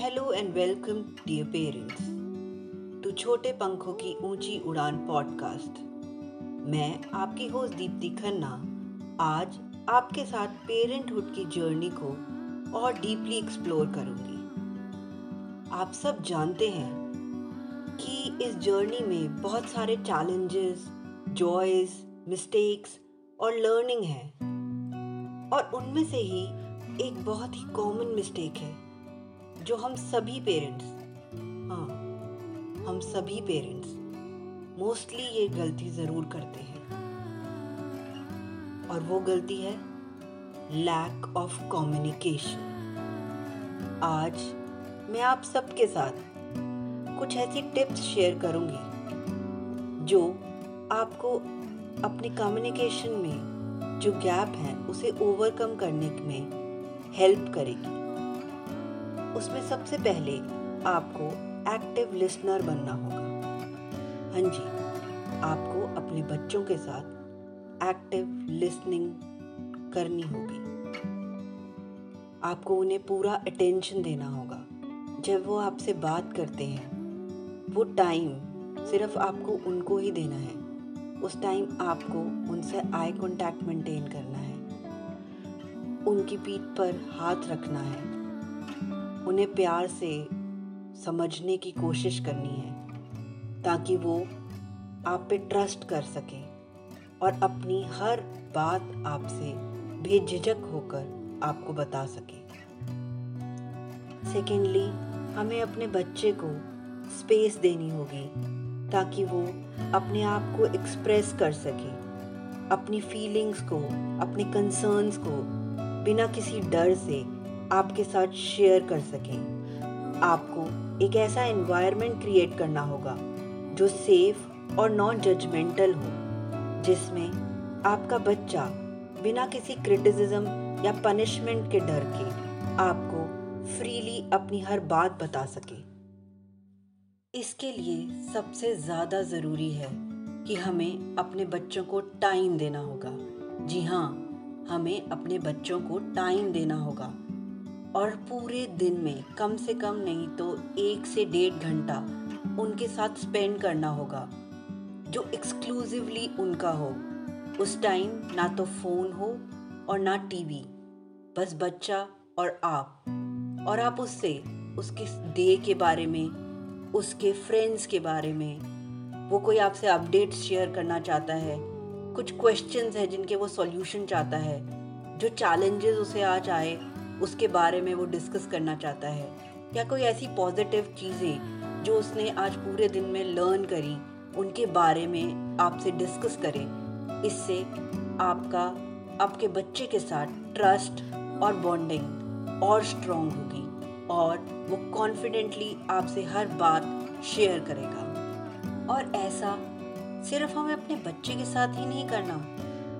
Hello and welcome dear parents to छोटे पंखों की ऊँची उड़ान पॉडकास्ट मैं आपकी होस्ट दीप्ति खन्ना आज आपके साथ पेरेंटहुड की जर्नी को और डीपली एक्सप्लोर करूँगी। आप सब जानते हैं कि इस जर्नी में बहुत सारे चैलेंजेस जॉयज मिस्टेक्स और लर्निंग है। और उनमें से ही एक बहुत ही कॉमन मिस्टेक है। जो हम सभी पेरेंट्स हाँ हम सभी पेरेंट्स मोस्टली ये गलती ज़रूर करते हैं। और वो गलती है लैक ऑफ़ कम्युनिकेशन आज मैं आप सबके साथ कुछ ऐसी टिप्स शेयर करूँगी, जो आपको अपने कम्युनिकेशन में जो गैप है, उसे ओवरकम करने में हेल्प करेगी। उसमें सबसे पहले आपको एक्टिव लिसनर बनना होगा। हाँ जी, आपको अपने बच्चों के साथ एक्टिव लिसनिंग करनी होगी। आपको उन्हें पूरा अटेंशन देना होगा। जब वो आपसे बात करते हैं, वो टाइम सिर्फ़ आपको उनको ही देना है। उस टाइम आपको उनसे आई कांटेक्ट मेंटेन करना है। उनकी पीठ पर हाथ रखना है। उन्हें प्यार से समझने की कोशिश करनी है, ताकि वो आप पे ट्रस्ट कर सके और अपनी हर बात आपसे बेझिझक होकर आपको बता सके। सेकेंडली हमें अपने बच्चे को स्पेस देनी होगी, ताकि वो अपने आप को एक्सप्रेस कर सके, अपनी फीलिंग्स को, अपने कंसर्न्स को, बिना किसी डर से आपके साथ शेयर कर सकें। आपको एक ऐसा एनवायरनमेंट क्रिएट करना होगा, जो सेफ़ और नॉन जजमेंटल हो, जिसमें आपका बच्चा बिना किसी क्रिटिसिज्म या पनिशमेंट के डर के आपको फ्रीली अपनी हर बात बता सके। इसके लिए सबसे ज़्यादा ज़रूरी है कि हमें अपने बच्चों को टाइम देना होगा। जी हाँ हमें अपने बच्चों को टाइम देना होगा। और पूरे दिन में कम से कम नहीं तो एक से डेढ़ घंटा उनके साथ स्पेंड करना होगा, जो एक्सक्लूसिवली उनका हो। उस टाइम ना तो फ़ोन हो और ना टीवी बस बच्चा और आप। और आप उससे, उसके डे के बारे में, उसके फ्रेंड्स के बारे में, वो कोई आपसे अपडेट्स शेयर करना चाहता है, कुछ क्वेश्चंस हैं जिनके वो सॉल्यूशन चाहता है, जो चैलेंजेस उसे आज आए उसके बारे में वो डिस्कस करना चाहता है। या कोई ऐसी पॉजिटिव चीज़ें जो उसने आज पूरे दिन में लर्न करी, उनके बारे में आपसे डिस्कस करें। इससे आपका, आपके बच्चे के साथ ट्रस्ट और बॉन्डिंग और स्ट्रॉन्ग होगी और वो कॉन्फिडेंटली आपसे हर बात शेयर करेगा। और ऐसा सिर्फ़ हमें अपने बच्चे के साथ ही नहीं करना,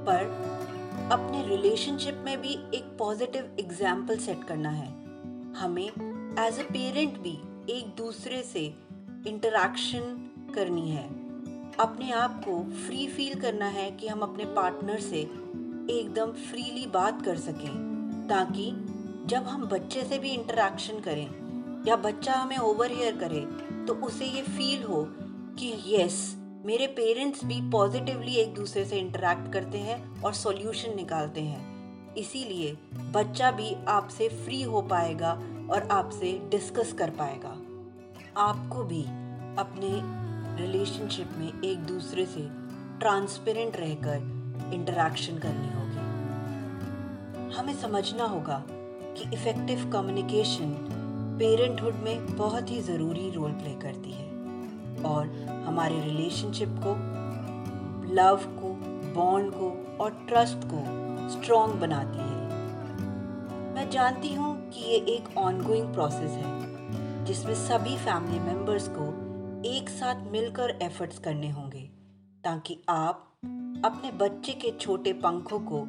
पर अपने रिलेशनशिप में भी एक पॉजिटिव एग्ज़ाम्पल सेट करना है। हमें एज अ पेरेंट भी, एक दूसरे से इंटरेक्शन करनी है। अपने आप को फ्री फील करना है कि हम अपने पार्टनर से एकदम फ्रीली बात कर सकें, ताकि जब हम बच्चे से भी इंटरेक्शन करें, या बच्चा हमें ओवर हेयर करे तो उसे ये फील हो कि यस मेरे पेरेंट्स भी पॉजिटिवली एक दूसरे से इंटरेक्ट करते हैं और सॉल्यूशन निकालते हैं। इसीलिए बच्चा भी आपसे फ्री हो पाएगा और आपसे डिस्कस कर पाएगा। आपको भी अपने रिलेशनशिप में एक दूसरे से ट्रांसपेरेंट रहकर इंटरेक्शन करनी होगी। हमें समझना होगा कि इफ़ेक्टिव कम्युनिकेशन पेरेंटहुड में बहुत ही ज़रूरी रोल प्ले करती है। और हमारे रिलेशनशिप को लव को बॉन्ड को और ट्रस्ट को स्ट्रॉन्ग बनाती है। मैं जानती हूँ कि ये एक ऑनगोइंग प्रोसेस है, जिसमें सभी फैमिली मेंबर्स को एक साथ मिलकर एफर्ट्स करने होंगे, ताकि आप अपने बच्चे के छोटे पंखों को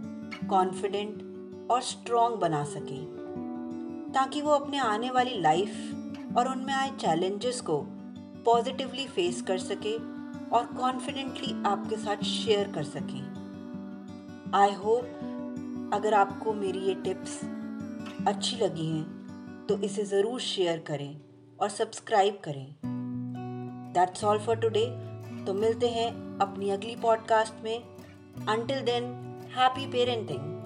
कॉन्फिडेंट और स्ट्रॉन्ग बना सकें, ताकि वो अपने आने वाली लाइफ और उनमें आए चैलेंजेस को पॉजिटिवली फेस कर सके और कॉन्फिडेंटली आपके साथ शेयर कर सके। आई होप अगर आपको मेरी ये टिप्स अच्छी लगी हैं तो इसे ज़रूर शेयर करें और सब्सक्राइब करें। दैट्स ऑल फॉर टुडे तो मिलते हैं अपनी अगली पॉडकास्ट में। Until than happy parenting